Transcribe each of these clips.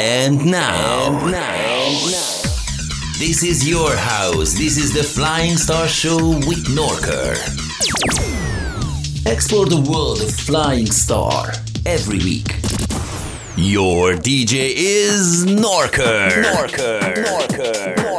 And now, and now, this is your house. This is the Flying Star Show with Norker. Explore the world of Flying Star every week. Your DJ is Norker. Norker. Norker. Norker.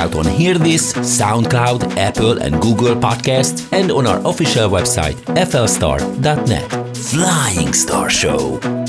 Out on Hear This, SoundCloud, Apple, and Google Podcasts, and on our official website, flstar.net. Flying Star Show.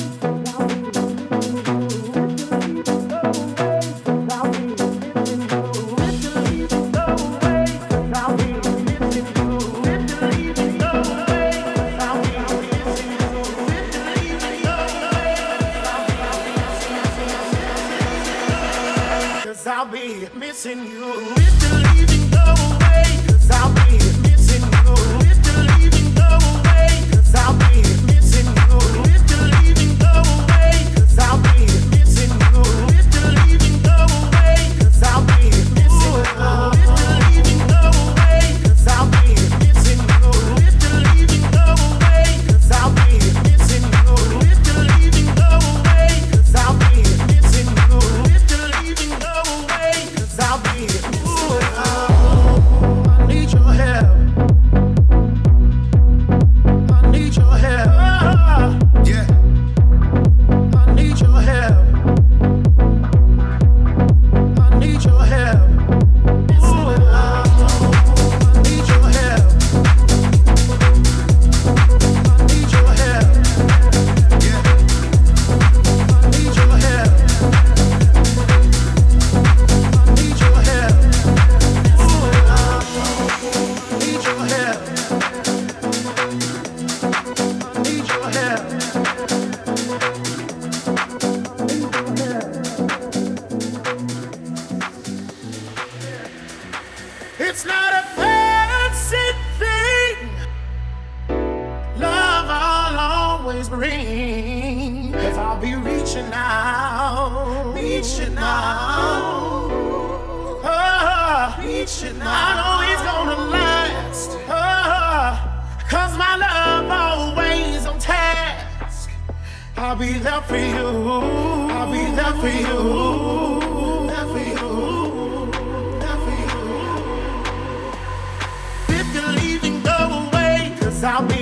It's not a fancy thing. Love I'll always bring. Cause I'll be reaching out. Reaching out. Oh, reaching out. I know it's gonna last. Oh, cause my love always on task. I'll be there for you. I'll be there for you. I'll be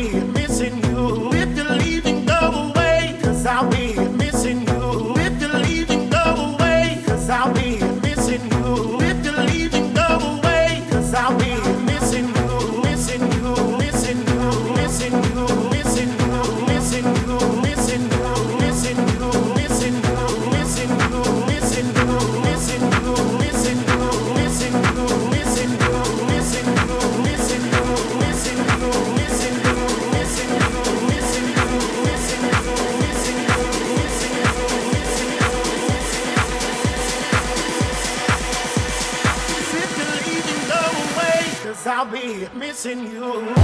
it's in you.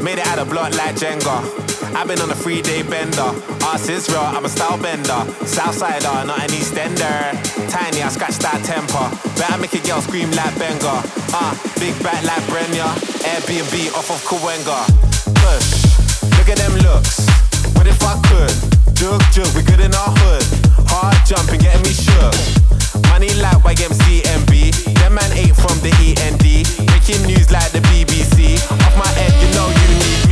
Made it out of block like Jenga. I've been on a three day bender. Ass is I'm a style bender. Southsider, not an Eastender. Tiny, I scratch that temper. Better make a girl scream like Benga. Ah, uh, big back like Brenya. Airbnb off of Kawenga. Push, look at them looks. What if I could? Jug, jug, we good in our hood. Hard jumping, getting me shook. Money like YMCMB. Them man ate from the END. Breaking news like the BBC. Off my head, you know you need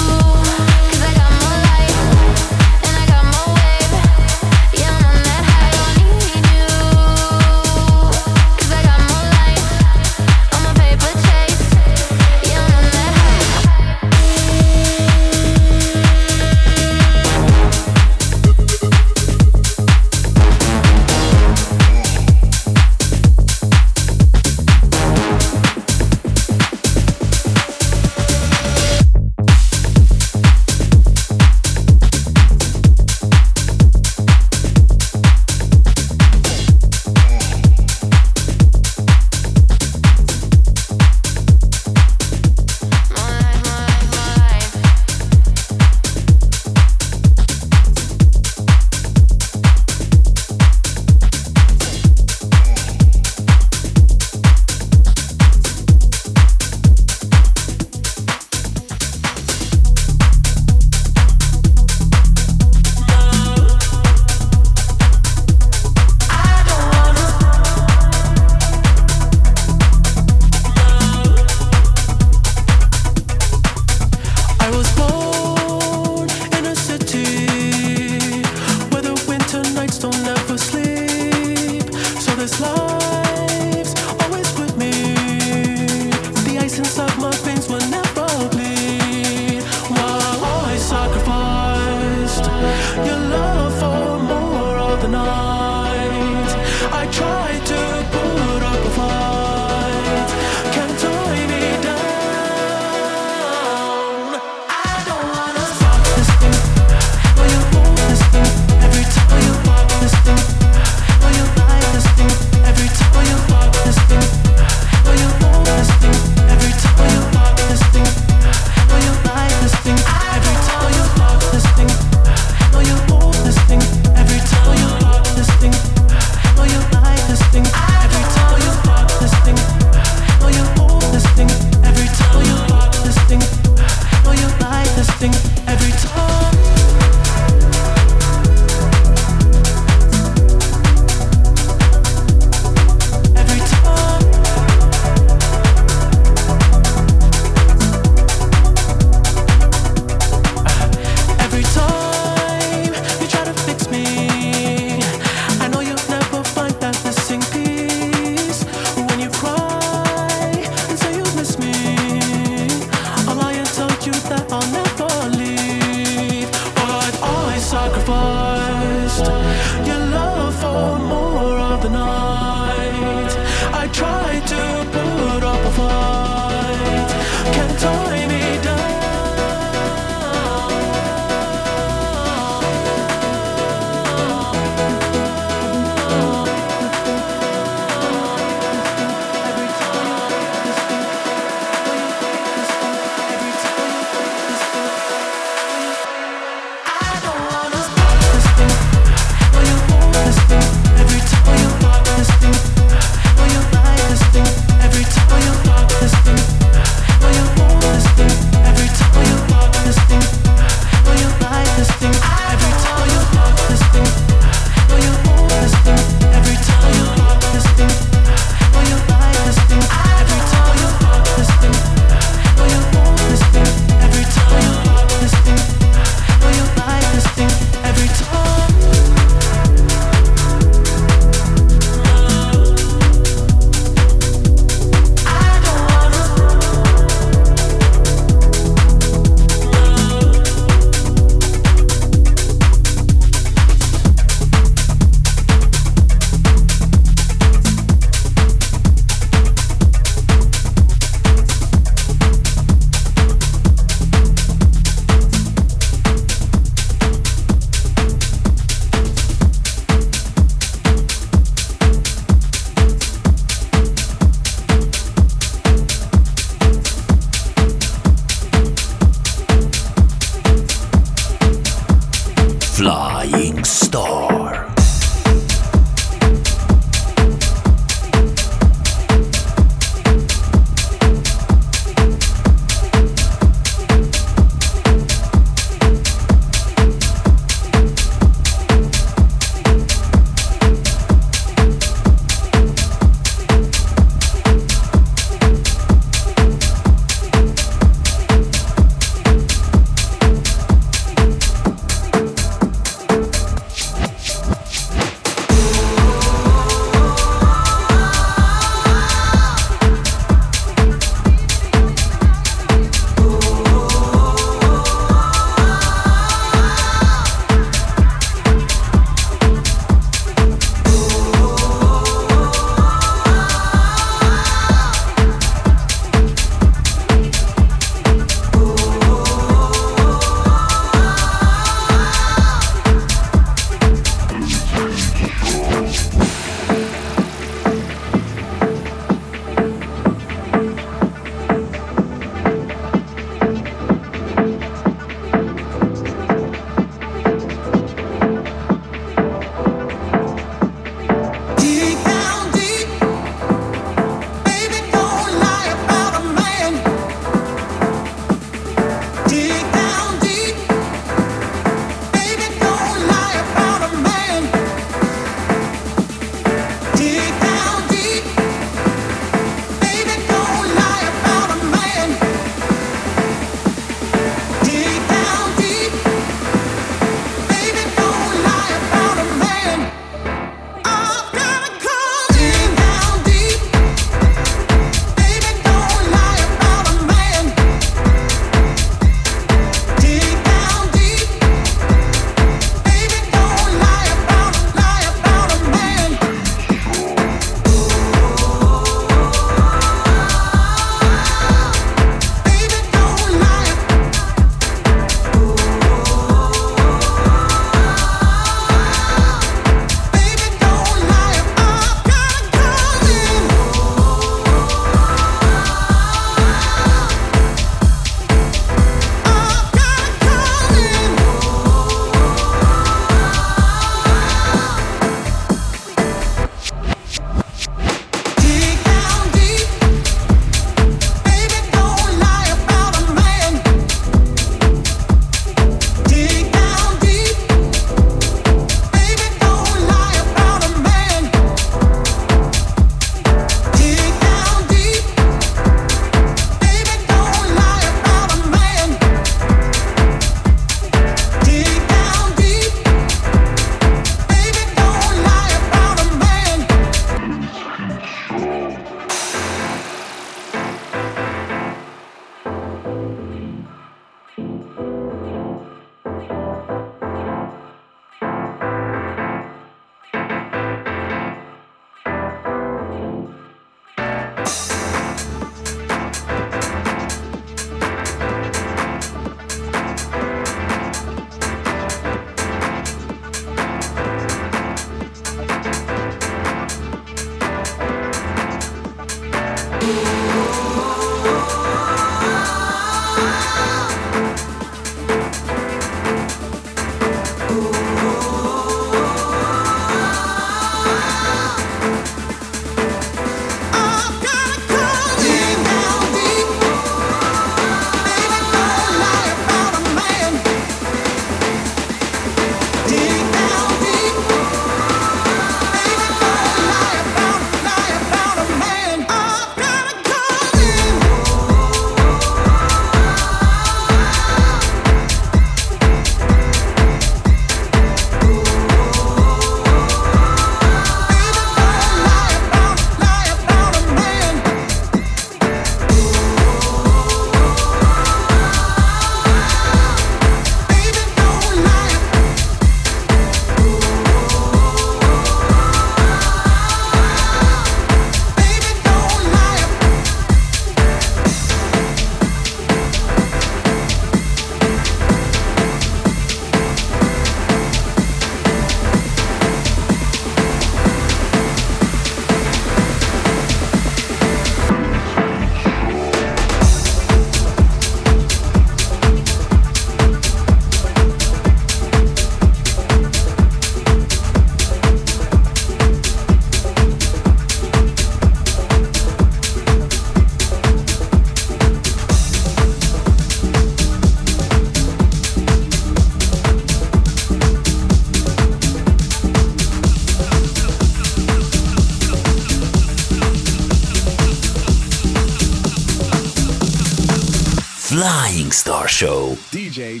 Show. DJ,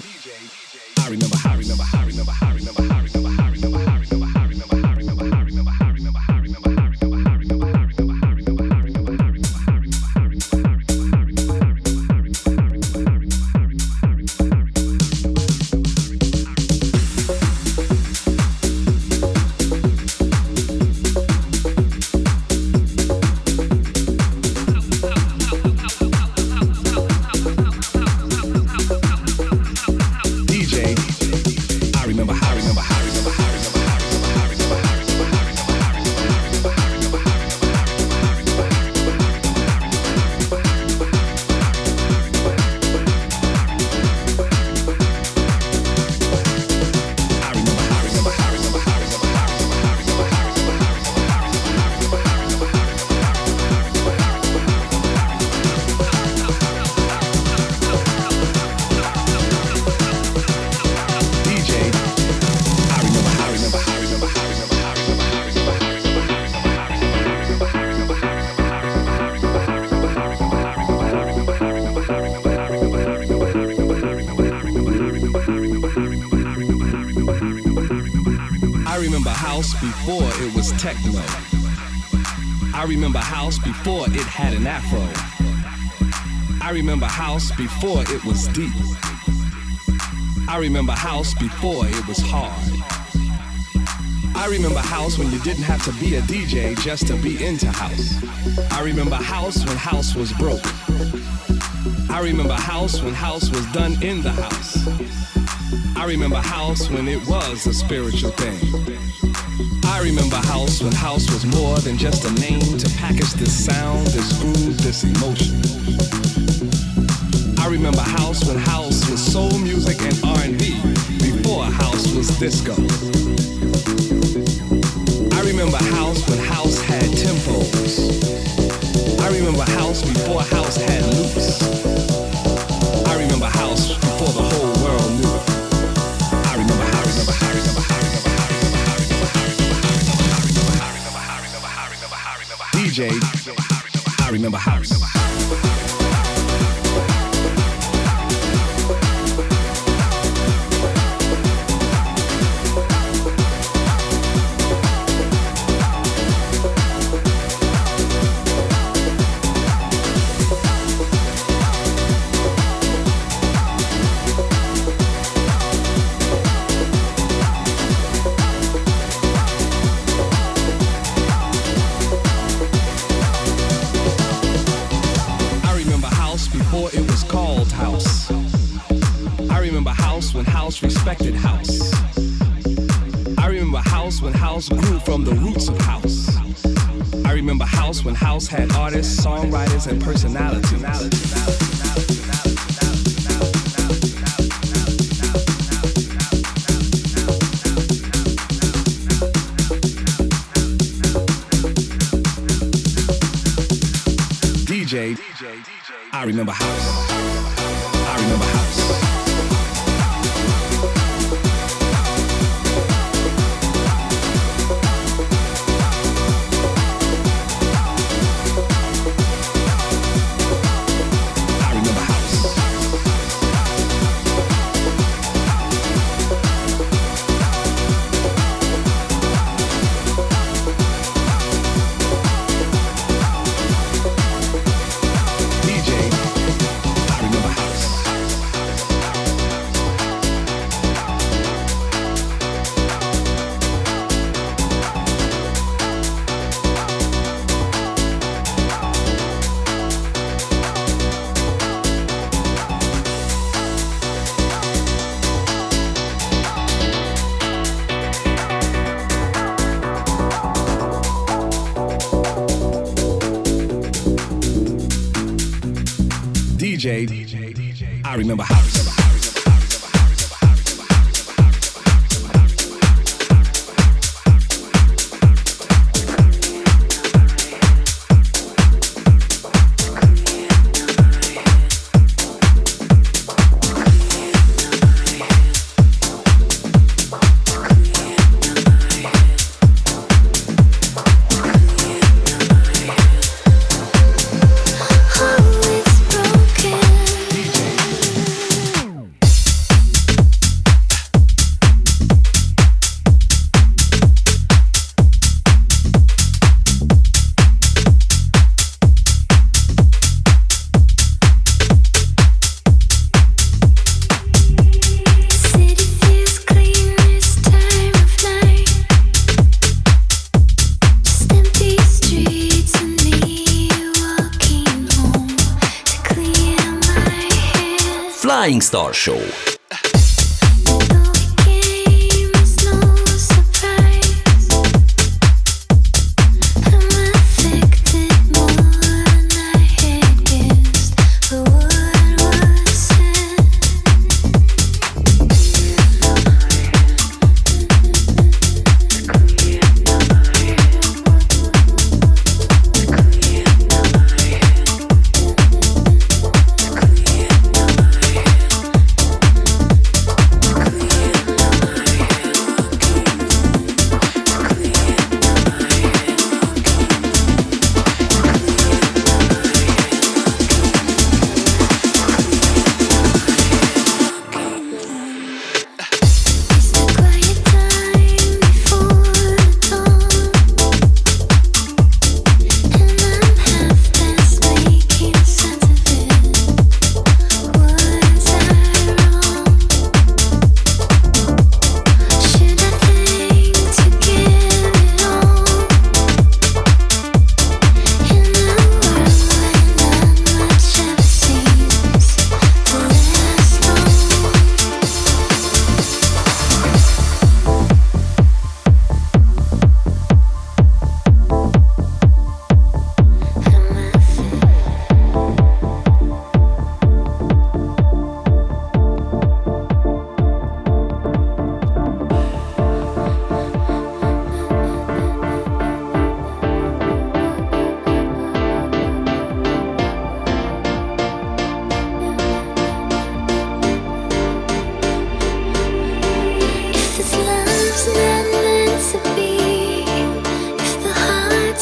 afro. I remember house before it was deep. I remember house before it was hard. I remember house when you didn't have to be a DJ just to be into house. I remember house when house was broke. I remember house when house was done in the house. I remember house when it was a spiritual thing. I remember house when house was more than just a name to package this sound, this groove, this emotion. I remember house when house was soul music and R&B before house was disco. I remember house when house had tempos. I remember house before house had loops. Remember house. Artists, songwriters, and personalities. DJ, I remember house. I remember house. DJ. I house. Star Show.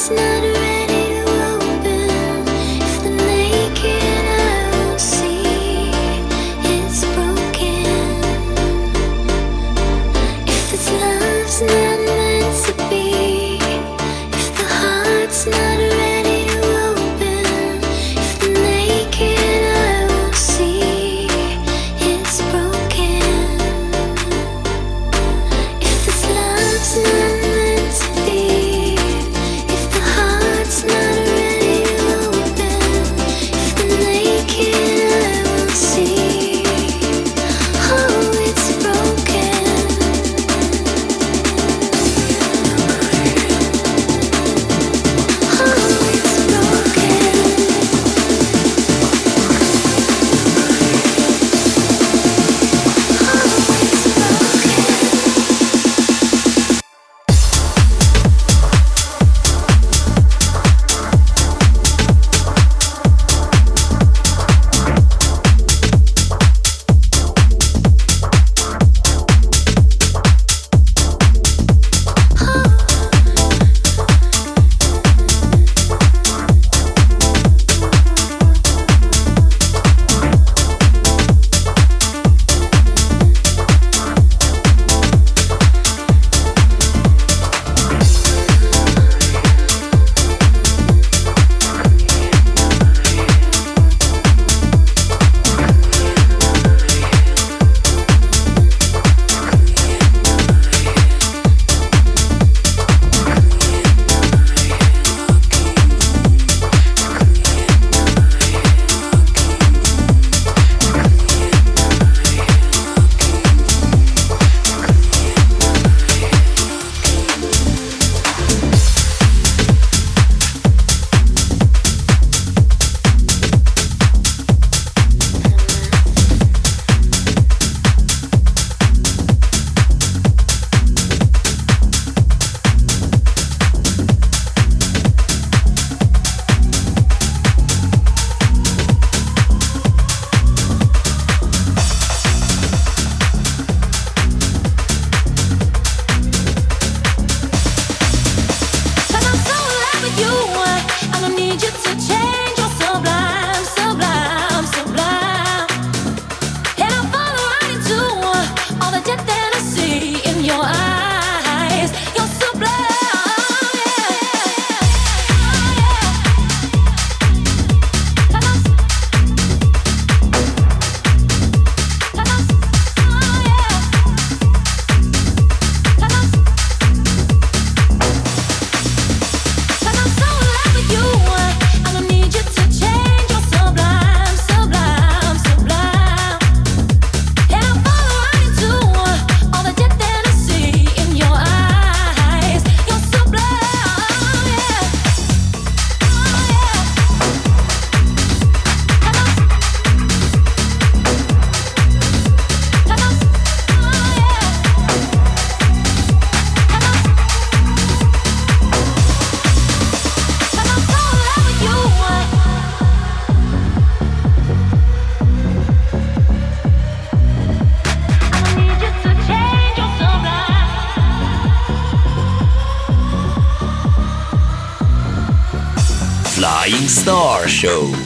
It's not real.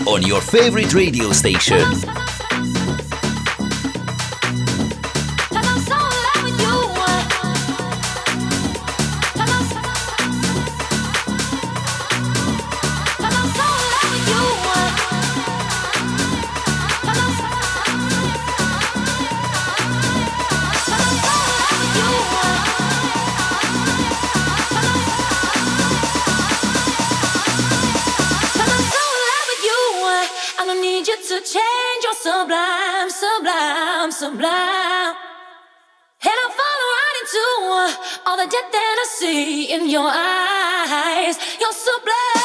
On your favorite radio station. See in your eyes. You're so Flying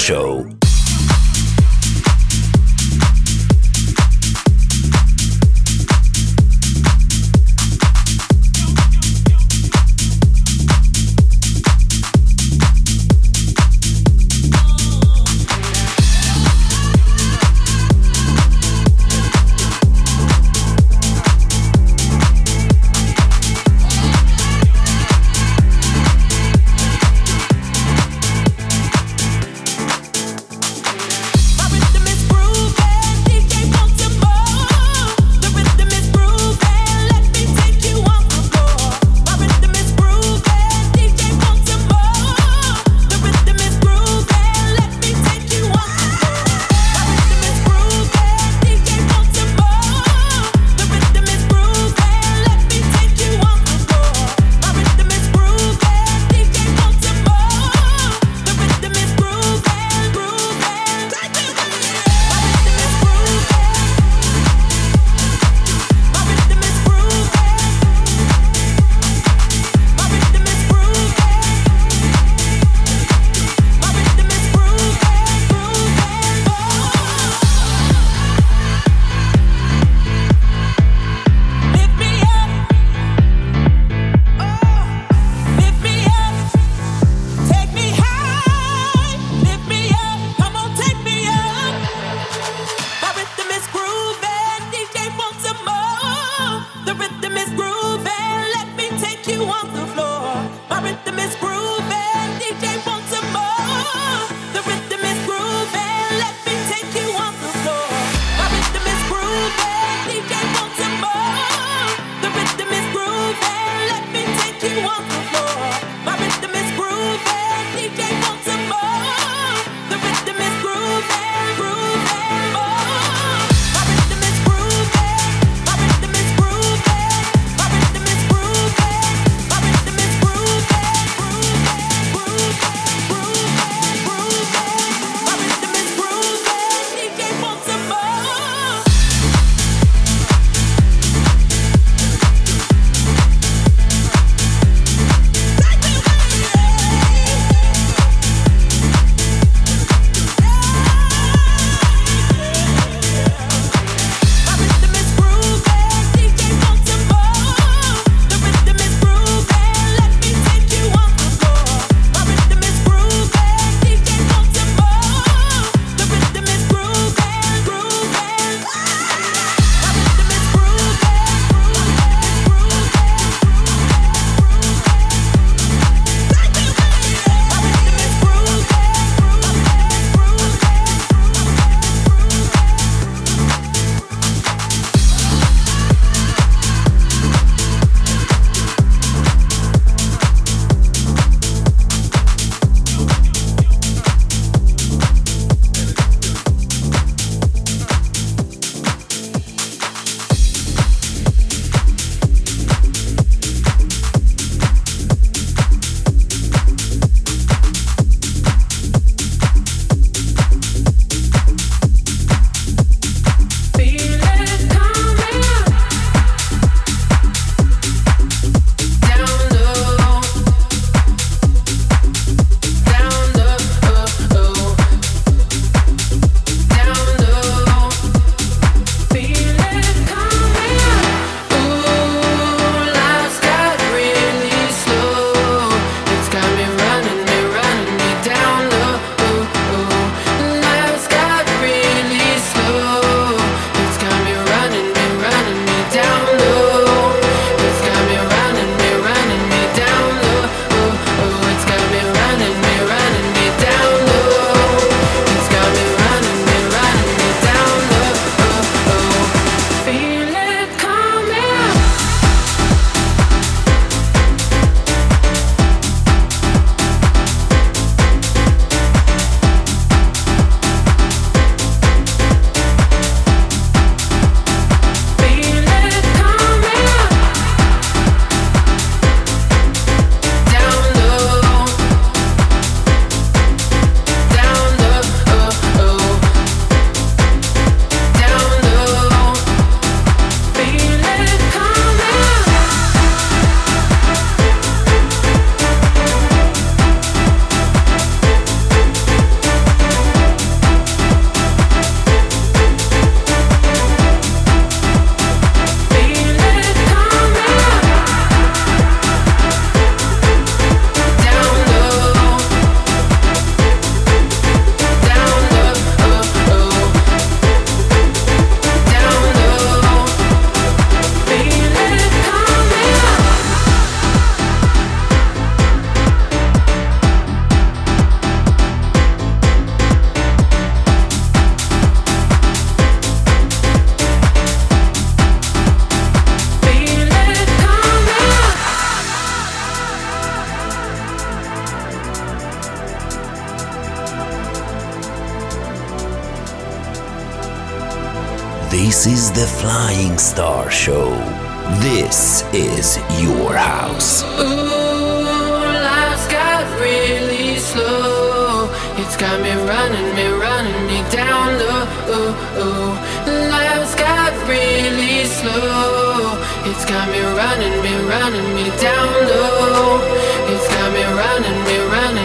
Show. This is the Flying Star Show. This is your house. Ooh, life's got really slow. It's got me running, me running me down low. Ooh, ooh. Life's got really slow. It's got me running, me running me down low. It's got me running, me running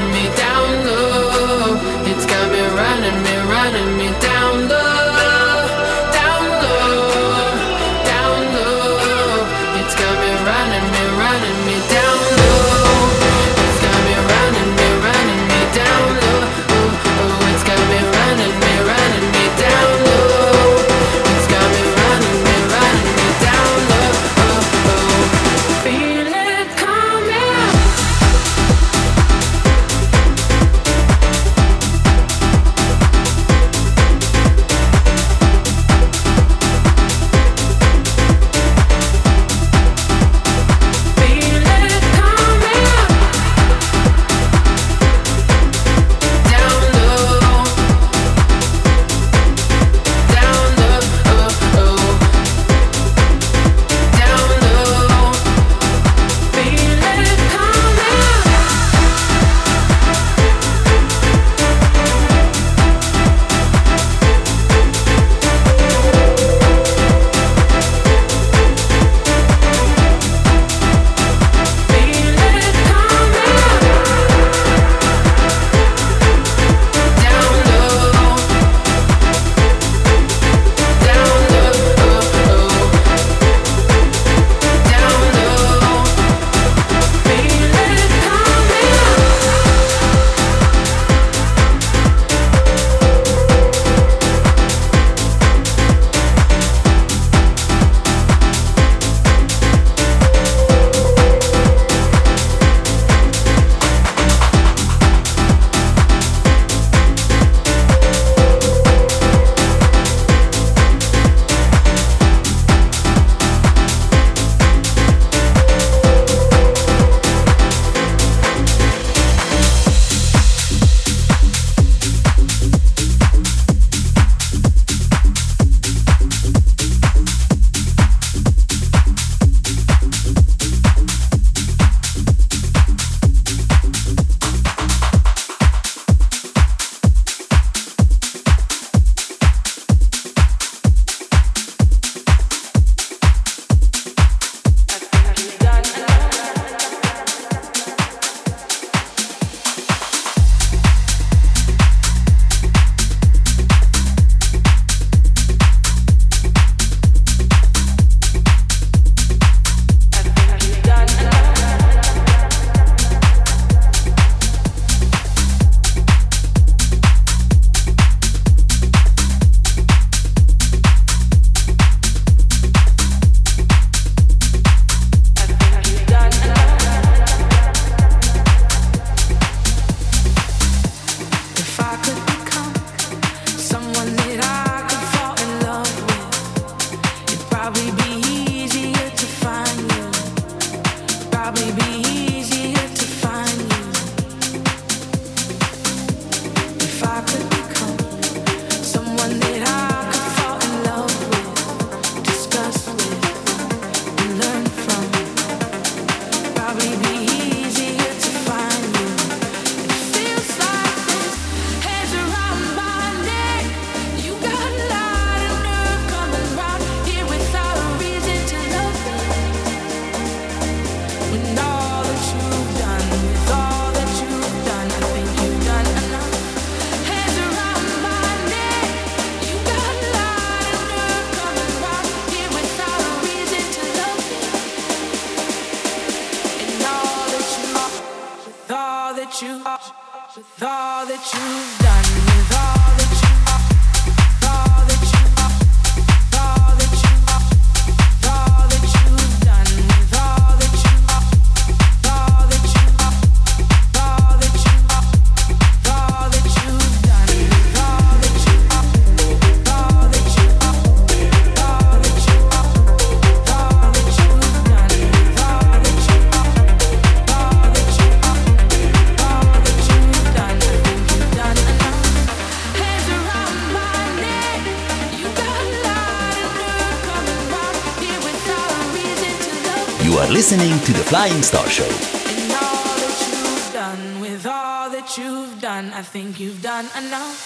to The Flying Star Show. And all that you've done, with all that you've done, I think you've done enough.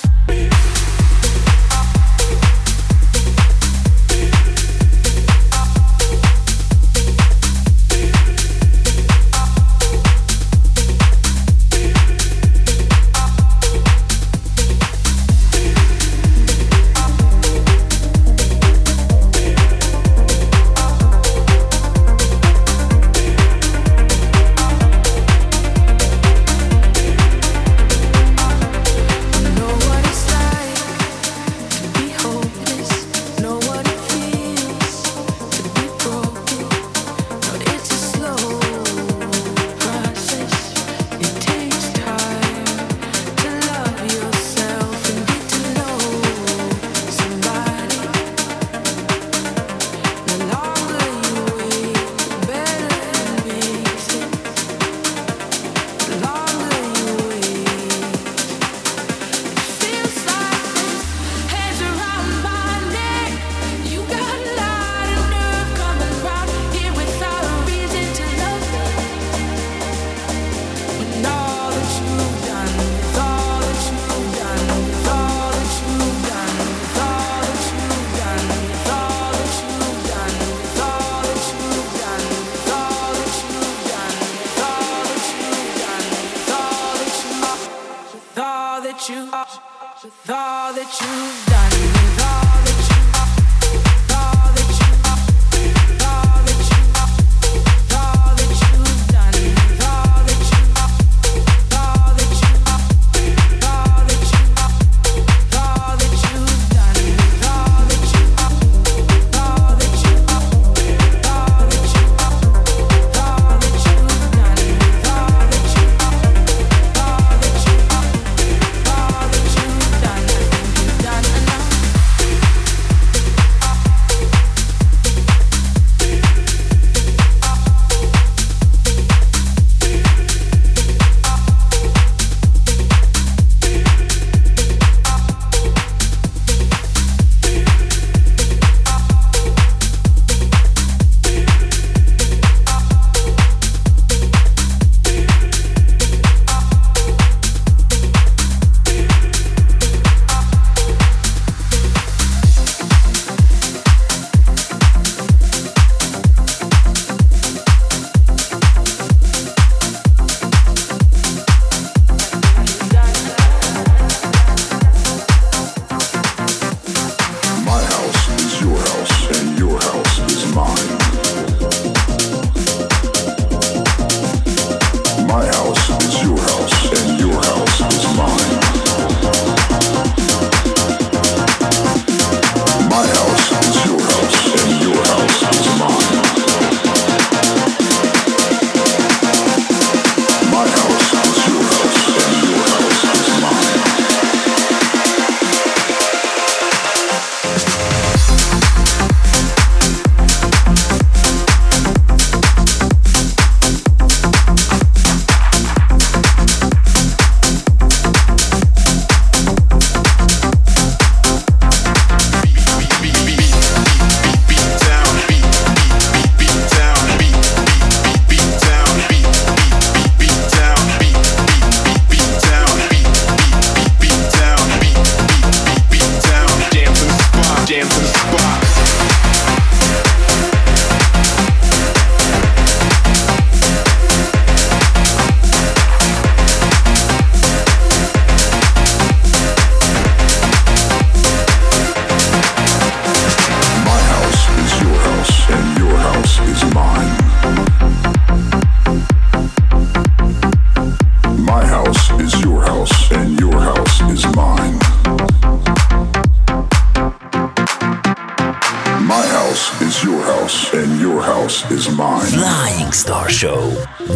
house is your house, and your house is mine. Flying Star Show.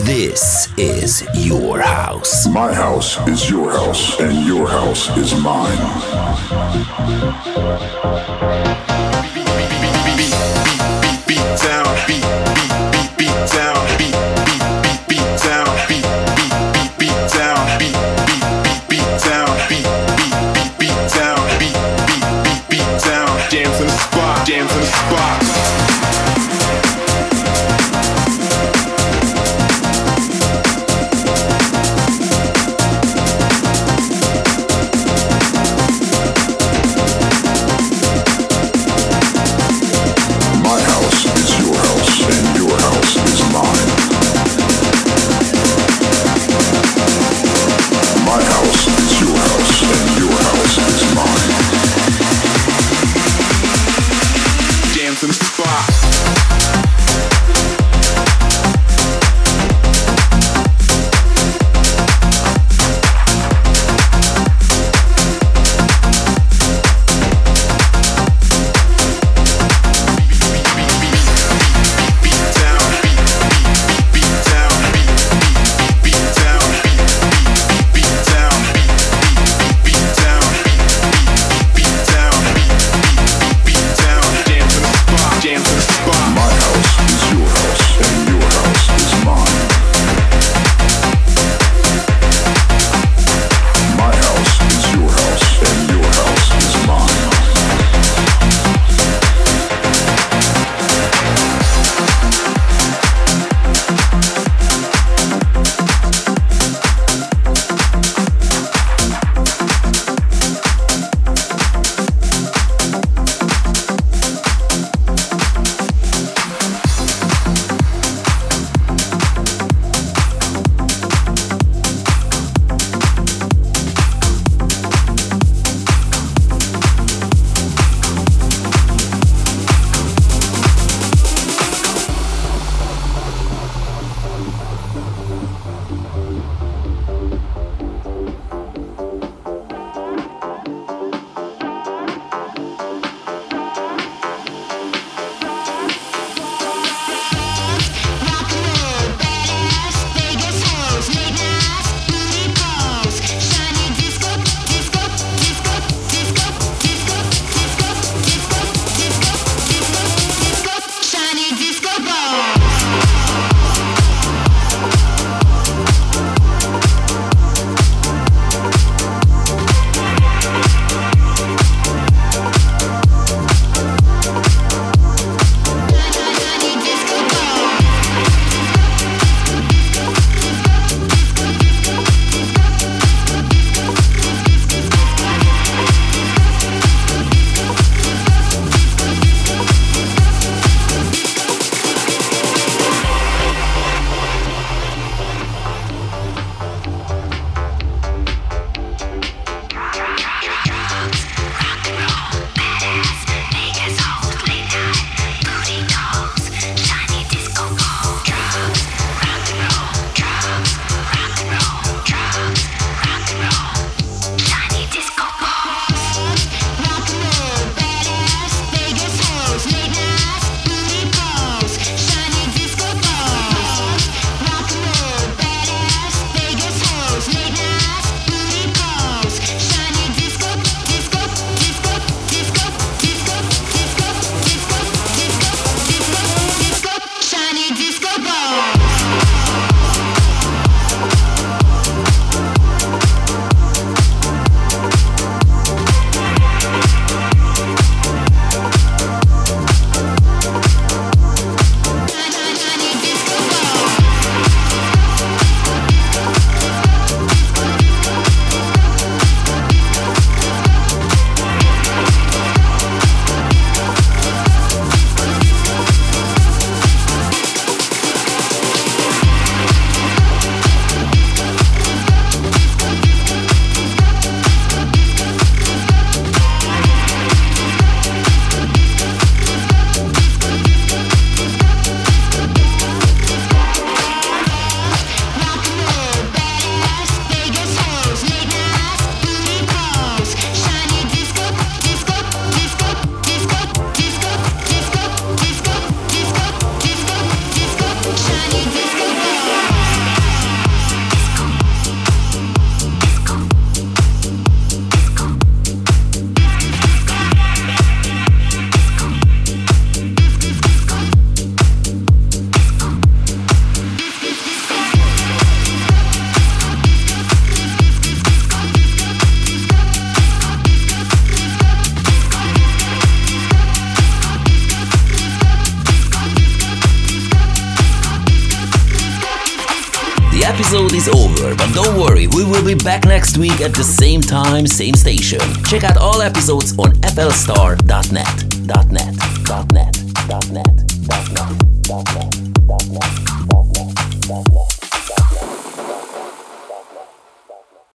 This is your house. My house is your house, and your house is mine. Beat, beat, beat, beat, beat, beat down. Beat, beat, beat, beat down. Beat. next week at the same time, same station. Check out all episodes on flstar.net.net.net.net. .net. .net. .net. .net.